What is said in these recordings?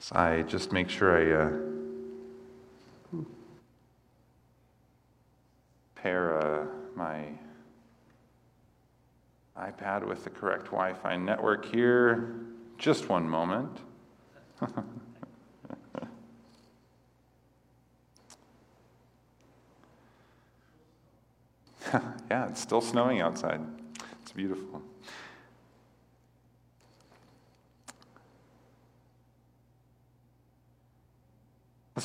As I just make sure I uh, pair uh, my iPad with the correct Wi Fi network here. Just one moment. yeah, it's still snowing outside. It's beautiful.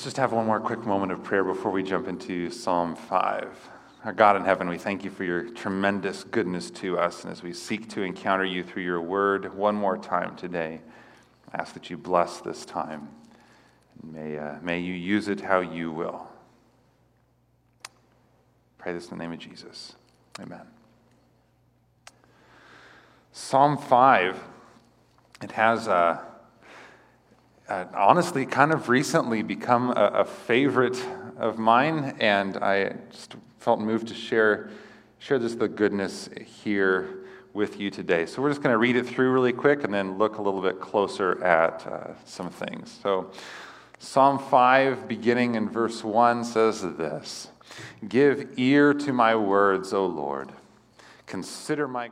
Just have one more quick moment of prayer before we jump into Psalm 5. Our God in heaven, we thank you for your tremendous goodness to us. And as we seek to encounter you through your word one more time today, I ask that you bless this time. May, uh, may you use it how you will. Pray this in the name of Jesus. Amen. Psalm 5, it has uh, uh, honestly kind of recently become a, a, favorite of mine, and I just felt moved to share, share this the goodness here with you today. So we're just going to read it through really quick and then look a little bit closer at uh, some things. So Psalm 5, beginning in verse 1, says this. Give ear to my words, O Lord. Consider my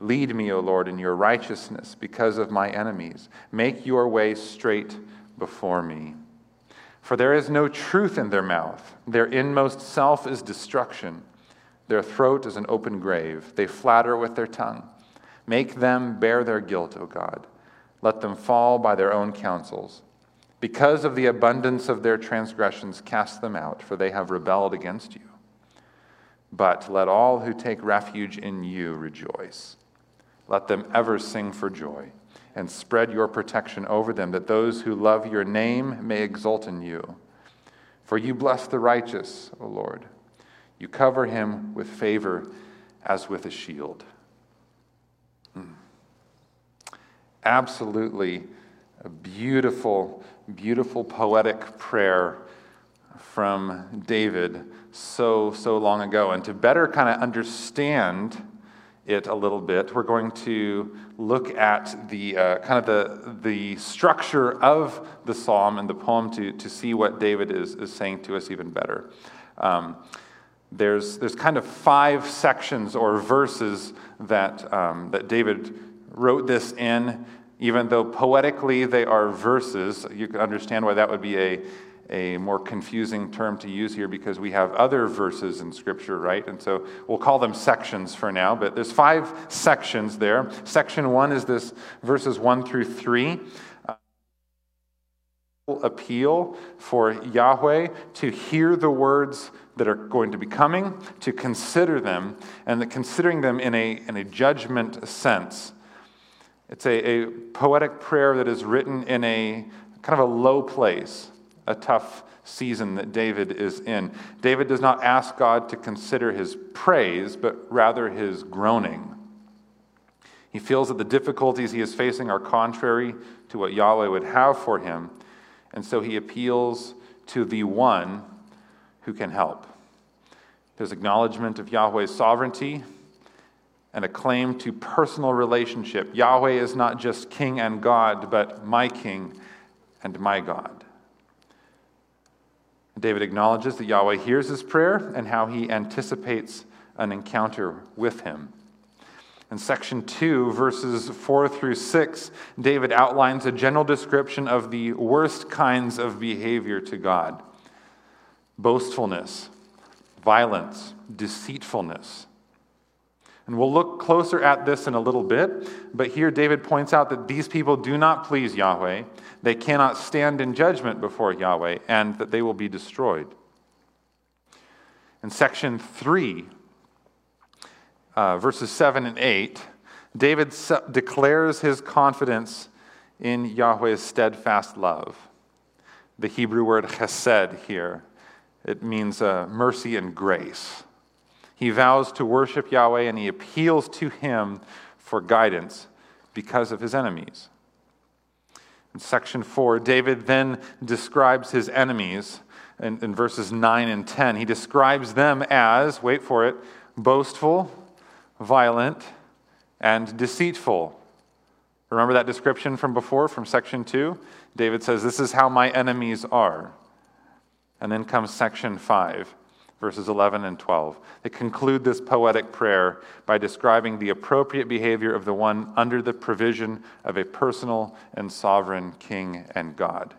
Lead me, O Lord, in your righteousness because of my enemies. Make your way straight before me. For there is no truth in their mouth. Their inmost self is destruction. Their throat is an open grave. They flatter with their tongue. Make them bear their guilt, O God. Let them fall by their own counsels. Because of the abundance of their transgressions, cast them out, for they have rebelled against you. But let all who take refuge in you rejoice. Let them ever sing for joy, and spread your protection over them, that those who love your name may exult in you. For you bless the righteous, O Lord. You cover him with favor as with a shield. Mm. Absolutely a beautiful, beautiful poetic prayer from David so, so long ago. And to better kind of understand it a little bit, we're going to look at the uh, kind of the, the structure of the psalm and the poem to, to see what David is, is saying to us even better. Um, there's, there's kind of five sections or verses that, um, that David wrote this in, even though poetically they are verses. You can understand why that would be a, a more confusing term to use here because we have other verses in Scripture, right? And so we'll call them sections for now, but there's five sections there. Section one is this verses one through three uh, appeal for Yahweh to hear the words that are going to be coming, to consider them, and considering them in a, in a judgment sense. It's a, a poetic prayer that is written in a kind of a low place, a tough season that David is in. David does not ask God to consider his praise, but rather his groaning. He feels that the difficulties he is facing are contrary to what Yahweh would have for him, and so he appeals to the one who can help. His acknowledgement of Yahweh's sovereignty and a claim to personal relationship. Yahweh is not just king and God, but my king and my God. David acknowledges that Yahweh hears his prayer and how he anticipates an encounter with him. In section 2, verses 4 through 6, David outlines a general description of the worst kinds of behavior to God boastfulness, violence, deceitfulness. And we'll look closer at this in a little bit, but here David points out that these people do not please Yahweh, they cannot stand in judgment before Yahweh, and that they will be destroyed. In section 3, uh, verses 7 and 8, David declares his confidence in Yahweh's steadfast love. The Hebrew word chesed here, it means uh, mercy and grace. He vows to worship Yahweh and he appeals to him for guidance because of his enemies. In section 4, David then describes his enemies in, in verses 9 and 10. He describes them as, wait for it, boastful, violent, and deceitful. Remember that description from before, from section 2? David says, This is how my enemies are. And then comes section 5, verses 11 and 12. They conclude this poetic prayer by describing the appropriate behavior of the one under the provision of a personal and sovereign king and God.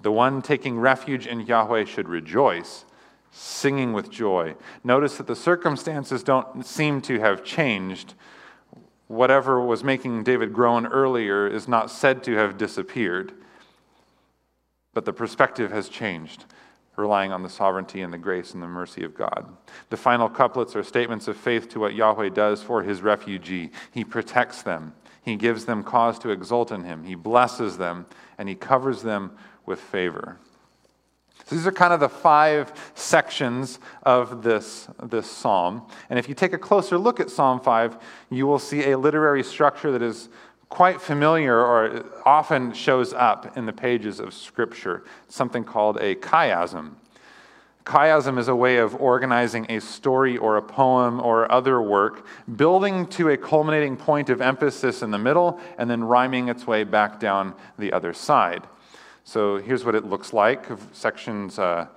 The one taking refuge in Yahweh should rejoice, singing with joy. Notice that the circumstances don't seem to have changed whatever was making David groan earlier is not said to have disappeared, but the perspective has changed, relying on the sovereignty and the grace and the mercy of God. The final couplets are statements of faith to what Yahweh does for his refugee. He protects them, he gives them cause to exult in him, he blesses them, and he covers them with favor. So these are kind of the five sections of this, this psalm. And if you take a closer look at Psalm 5, you will see a literary structure that is quite familiar or often shows up in the pages of Scripture, something called a chiasm. Chiasm is a way of organizing a story or a poem or other work, building to a culminating point of emphasis in the middle, and then rhyming its way back down the other side. So here's what it looks like. Sections uh,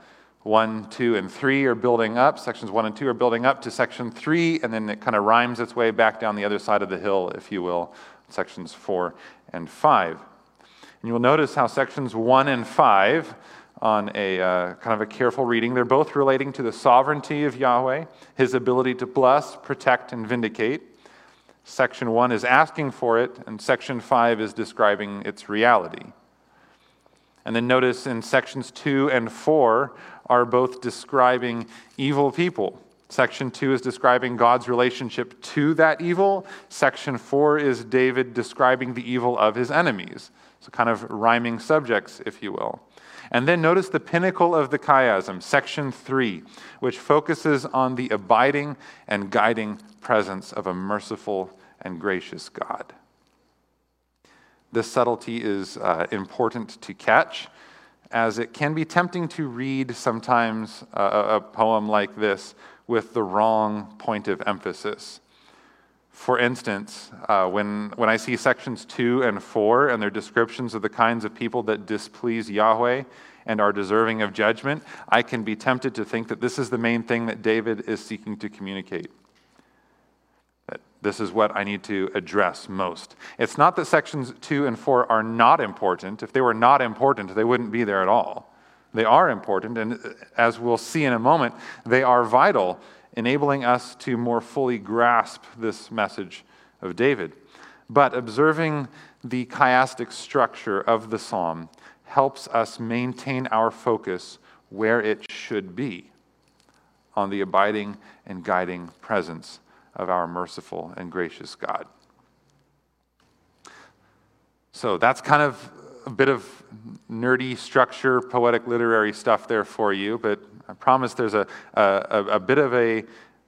1, 2, and 3 are building up. Sections 1 and 2 are building up to section 3, and then it kind of rhymes its way back down the other side of the hill, if you will, sections 4 and 5. And you'll notice how sections 1 and 5, on a uh, kind of a careful reading, they're both relating to the sovereignty of Yahweh, his ability to bless, protect, and vindicate. Section 1 is asking for it, and section 5 is describing its reality. And then notice in sections 2 and 4 are both describing evil people. Section 2 is describing God's relationship to that evil. Section 4 is David describing the evil of his enemies. So, kind of rhyming subjects, if you will. And then notice the pinnacle of the chiasm, section 3, which focuses on the abiding and guiding presence of a merciful and gracious God. This subtlety is uh, important to catch, as it can be tempting to read sometimes uh, a poem like this with the wrong point of emphasis. For instance, uh, when, when I see sections 2 and 4 and their descriptions of the kinds of people that displease Yahweh and are deserving of judgment, I can be tempted to think that this is the main thing that David is seeking to communicate. That This is what I need to address most. It's not that sections 2 and 4 are not important. If they were not important, they wouldn't be there at all. They are important, and as we'll see in a moment, they are vital, enabling us to more fully grasp this message of David. But observing the chiastic structure of the psalm helps us maintain our focus where it should be on the abiding and guiding presence of our merciful and gracious God. So that's kind of a bit of nerdy structure, poetic literary stuff there for you, but I promise there's a, a, a bit of a,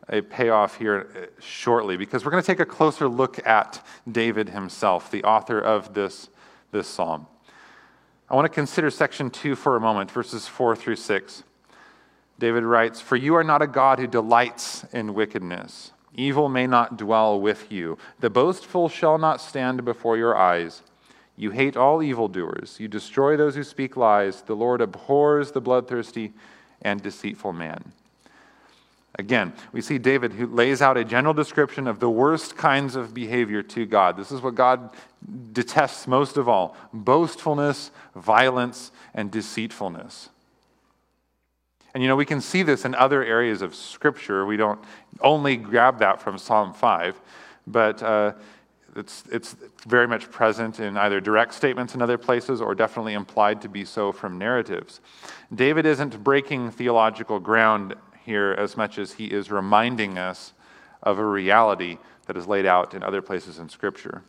a payoff here shortly because we're going to take a closer look at David himself, the author of this, this psalm. I want to consider section 2 for a moment, verses 4 through 6. David writes, For you are not a God who delights in wickedness Evil may not dwell with you. The boastful shall not stand before your eyes. You hate all evildoers. You destroy those who speak lies. The Lord abhors the bloodthirsty and deceitful man. Again, we see David who lays out a general description of the worst kinds of behavior to God. This is what God detests most of all boastfulness, violence, and deceitfulness. And you know, we can see this in other areas of Scripture. We don't only grab that from Psalm 5, but uh, it's, it's very much present in either direct statements in other places or definitely implied to be so from narratives. David isn't breaking theological ground here as much as he is reminding us of a reality that is laid out in other places in Scripture.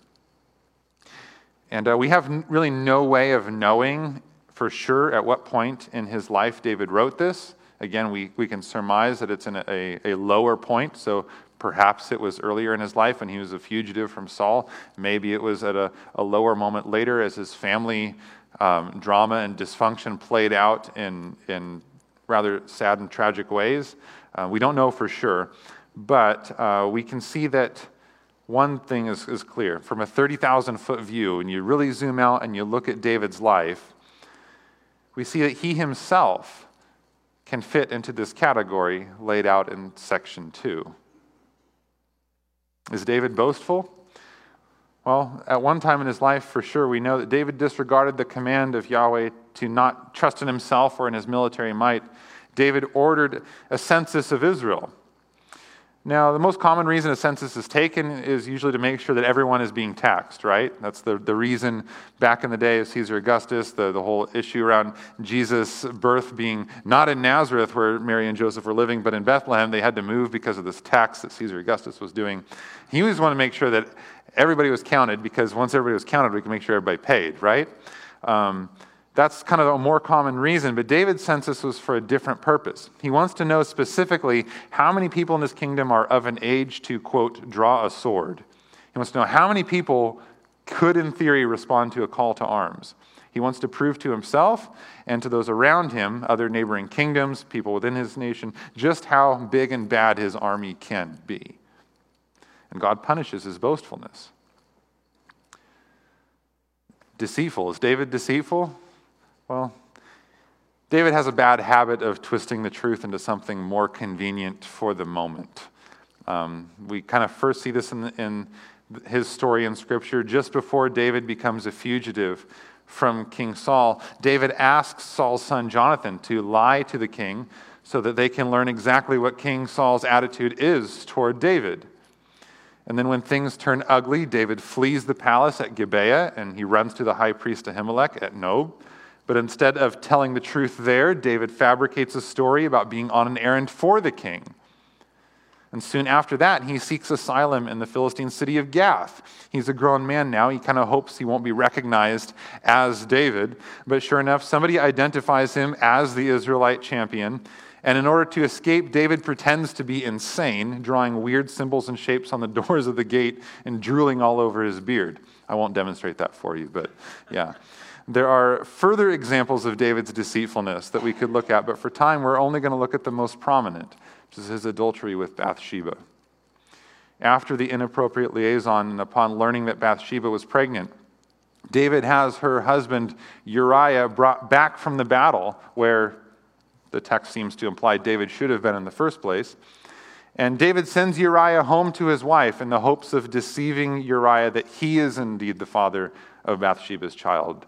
And uh, we have n- really no way of knowing for sure at what point in his life David wrote this. Again, we, we can surmise that it's in a, a lower point, so perhaps it was earlier in his life when he was a fugitive from Saul. Maybe it was at a, a lower moment later as his family um, drama and dysfunction played out in, in rather sad and tragic ways. Uh, we don't know for sure, but uh, we can see that one thing is, is clear. From a 30,000 foot view, and you really zoom out and you look at David's life, we see that he himself can fit into this category laid out in section 2. Is David boastful? Well, at one time in his life, for sure, we know that David disregarded the command of Yahweh to not trust in himself or in his military might. David ordered a census of Israel. Now, the most common reason a census is taken is usually to make sure that everyone is being taxed, right? That's the, the reason back in the day of Caesar Augustus, the, the whole issue around Jesus' birth being not in Nazareth where Mary and Joseph were living, but in Bethlehem. They had to move because of this tax that Caesar Augustus was doing. He always wanted to make sure that everybody was counted because once everybody was counted, we could make sure everybody paid, right? Um, that's kind of a more common reason, but David's census was for a different purpose. He wants to know specifically how many people in his kingdom are of an age to, quote, draw a sword. He wants to know how many people could, in theory, respond to a call to arms. He wants to prove to himself and to those around him, other neighboring kingdoms, people within his nation, just how big and bad his army can be. And God punishes his boastfulness. Deceitful. Is David deceitful? Well, David has a bad habit of twisting the truth into something more convenient for the moment. Um, we kind of first see this in, in his story in Scripture. Just before David becomes a fugitive from King Saul, David asks Saul's son Jonathan to lie to the king so that they can learn exactly what King Saul's attitude is toward David. And then when things turn ugly, David flees the palace at Gibeah and he runs to the high priest Ahimelech at Nob. But instead of telling the truth there, David fabricates a story about being on an errand for the king. And soon after that, he seeks asylum in the Philistine city of Gath. He's a grown man now. He kind of hopes he won't be recognized as David. But sure enough, somebody identifies him as the Israelite champion. And in order to escape, David pretends to be insane, drawing weird symbols and shapes on the doors of the gate and drooling all over his beard. I won't demonstrate that for you, but yeah. There are further examples of David's deceitfulness that we could look at, but for time, we're only going to look at the most prominent, which is his adultery with Bathsheba. After the inappropriate liaison, and upon learning that Bathsheba was pregnant, David has her husband Uriah brought back from the battle, where the text seems to imply David should have been in the first place. And David sends Uriah home to his wife in the hopes of deceiving Uriah that he is indeed the father of Bathsheba's child.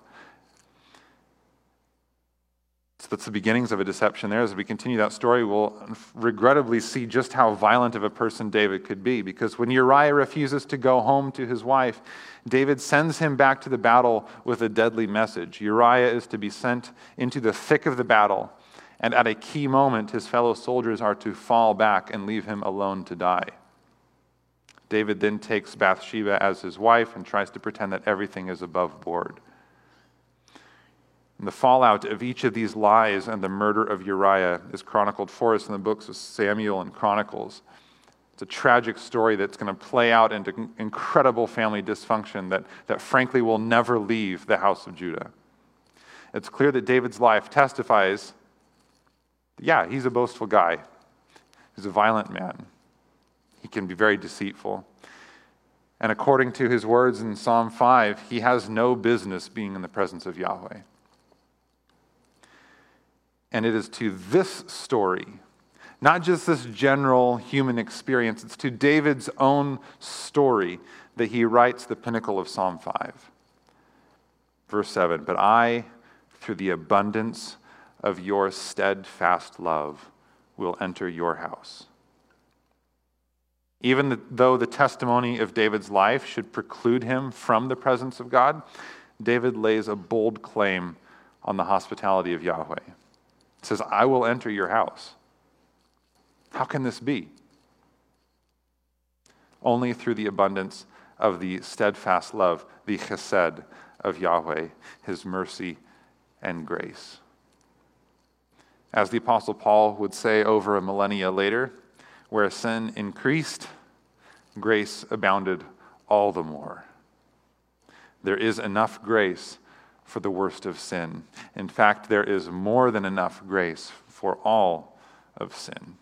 So that's the beginnings of a deception there. As we continue that story, we'll regrettably see just how violent of a person David could be. Because when Uriah refuses to go home to his wife, David sends him back to the battle with a deadly message. Uriah is to be sent into the thick of the battle, and at a key moment, his fellow soldiers are to fall back and leave him alone to die. David then takes Bathsheba as his wife and tries to pretend that everything is above board. And the fallout of each of these lies and the murder of Uriah is chronicled for us in the books of Samuel and Chronicles. It's a tragic story that's going to play out into incredible family dysfunction that, that frankly will never leave the house of Judah. It's clear that David's life testifies yeah, he's a boastful guy, he's a violent man, he can be very deceitful. And according to his words in Psalm 5, he has no business being in the presence of Yahweh. And it is to this story, not just this general human experience, it's to David's own story that he writes the pinnacle of Psalm 5. Verse 7 But I, through the abundance of your steadfast love, will enter your house. Even though the testimony of David's life should preclude him from the presence of God, David lays a bold claim on the hospitality of Yahweh. Says, I will enter your house. How can this be? Only through the abundance of the steadfast love, the chesed of Yahweh, his mercy and grace. As the Apostle Paul would say over a millennia later, where sin increased, grace abounded all the more. There is enough grace for the worst of sin. In fact, there is more than enough grace for all of sin.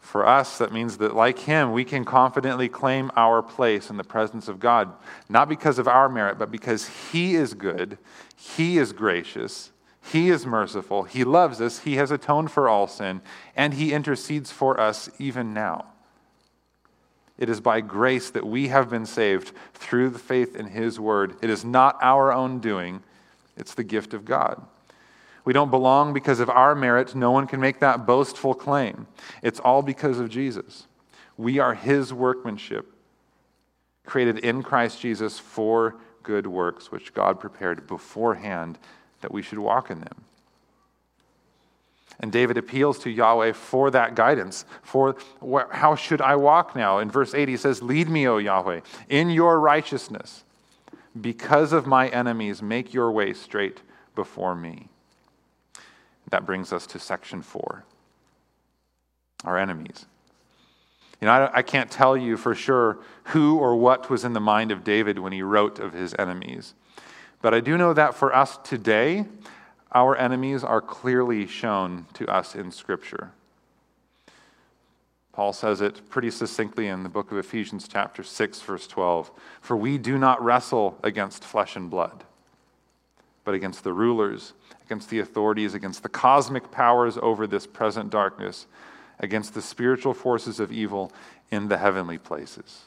For us, that means that, like him, we can confidently claim our place in the presence of God, not because of our merit, but because he is good, he is gracious, he is merciful, he loves us, he has atoned for all sin, and he intercedes for us even now. It is by grace that we have been saved through the faith in his word. It is not our own doing, it's the gift of God. We don't belong because of our merit. No one can make that boastful claim. It's all because of Jesus. We are his workmanship, created in Christ Jesus for good works, which God prepared beforehand that we should walk in them. And David appeals to Yahweh for that guidance. For how should I walk now? In verse 8, he says, Lead me, O Yahweh, in your righteousness. Because of my enemies, make your way straight before me. That brings us to section four our enemies. You know, I, I, can't tell you for sure who or what was in the mind of David when he wrote of his enemies. But I do know that for us today, our enemies are clearly shown to us in Scripture. Paul says it pretty succinctly in the book of Ephesians, chapter 6, verse 12. For we do not wrestle against flesh and blood, but against the rulers against the authorities, against the cosmic powers over this present darkness, against the spiritual forces of evil in the heavenly places.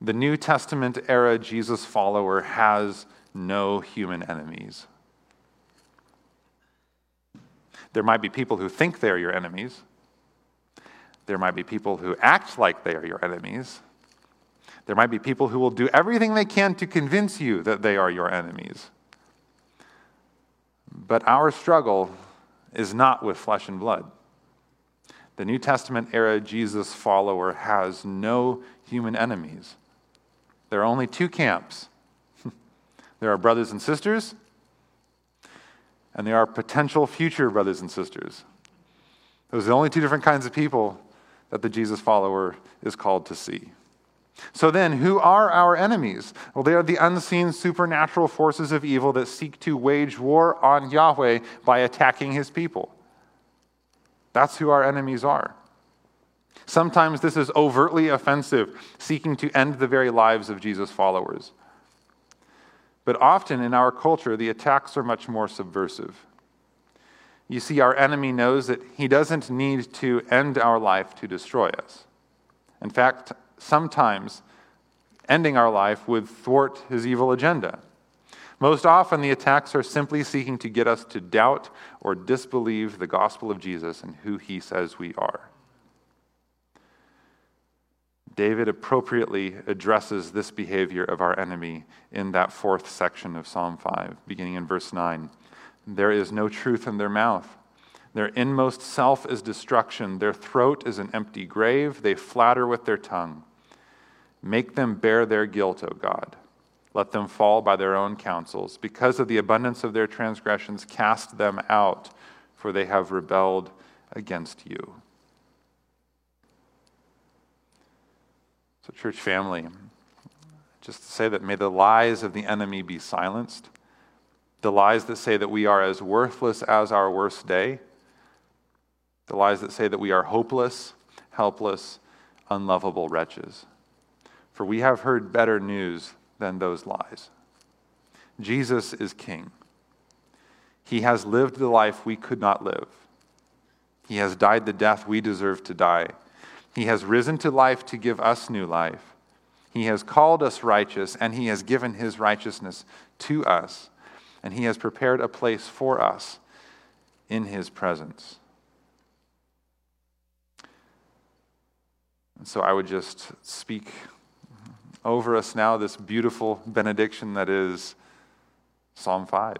The New Testament era Jesus follower has no human enemies. There might be people who think they're your enemies. There might be people who act like they are your enemies. There might be people who will do everything they can to convince you that they are your enemies. But our struggle is not with flesh and blood. The New Testament era Jesus follower has no human enemies. There are only two camps there are brothers and sisters, and there are potential future brothers and sisters. Those are the only two different kinds of people that the Jesus follower is called to see. So then, who are our enemies? Well, they are the unseen supernatural forces of evil that seek to wage war on Yahweh by attacking his people. That's who our enemies are. Sometimes this is overtly offensive, seeking to end the very lives of Jesus' followers. But often in our culture, the attacks are much more subversive. You see, our enemy knows that he doesn't need to end our life to destroy us. In fact, sometimes ending our life would thwart his evil agenda. Most often, the attacks are simply seeking to get us to doubt or disbelieve the gospel of Jesus and who he says we are. David appropriately addresses this behavior of our enemy in that fourth section of Psalm 5, beginning in verse 9. There is no truth in their mouth. Their inmost self is destruction. Their throat is an empty grave. They flatter with their tongue. Make them bear their guilt, O God. Let them fall by their own counsels. Because of the abundance of their transgressions, cast them out, for they have rebelled against you. So, church family, just to say that may the lies of the enemy be silenced, the lies that say that we are as worthless as our worst day, the lies that say that we are hopeless, helpless, unlovable wretches for we have heard better news than those lies. Jesus is King. He has lived the life we could not live. He has died the death we deserve to die. He has risen to life to give us new life. He has called us righteous, and He has given His righteousness to us, and He has prepared a place for us in His presence. And so I would just speak over us now this beautiful benediction that is Psalm 5.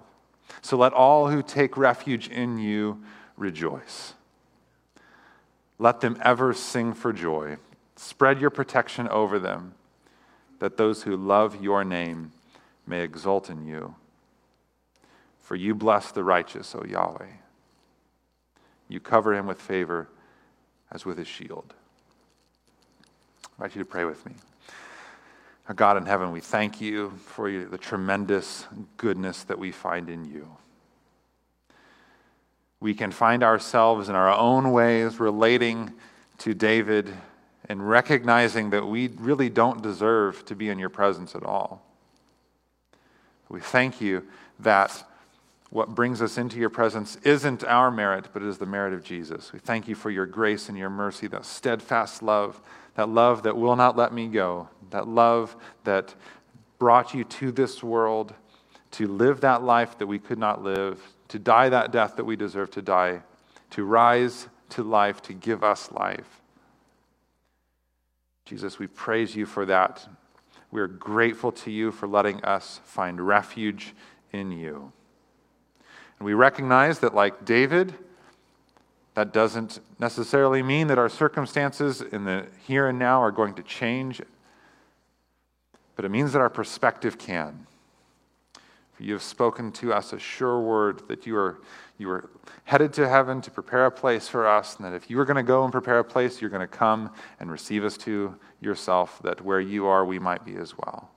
So let all who take refuge in you rejoice. Let them ever sing for joy. Spread your protection over them, that those who love your name may exult in you. For you bless the righteous, O Yahweh. You cover him with favor as with a shield. I invite you to pray with me. Our God in heaven, we thank you for the tremendous goodness that we find in you. We can find ourselves in our own ways relating to David and recognizing that we really don't deserve to be in your presence at all. We thank you that what brings us into your presence isn't our merit, but it is the merit of Jesus. We thank you for your grace and your mercy, that steadfast love, that love that will not let me go, that love that brought you to this world to live that life that we could not live, to die that death that we deserve to die, to rise to life, to give us life. Jesus, we praise you for that. We are grateful to you for letting us find refuge in you. And we recognize that, like David, that doesn't necessarily mean that our circumstances in the here and now are going to change, but it means that our perspective can. You have spoken to us a sure word that you are, you are headed to heaven to prepare a place for us, and that if you are going to go and prepare a place, you're going to come and receive us to yourself, that where you are, we might be as well.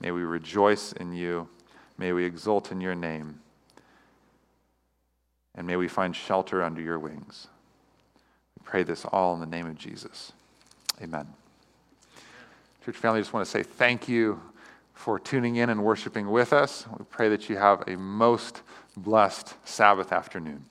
May we rejoice in you. May we exult in your name. And may we find shelter under your wings. We pray this all in the name of Jesus. Amen. Church family, I just want to say thank you for tuning in and worshiping with us. We pray that you have a most blessed Sabbath afternoon.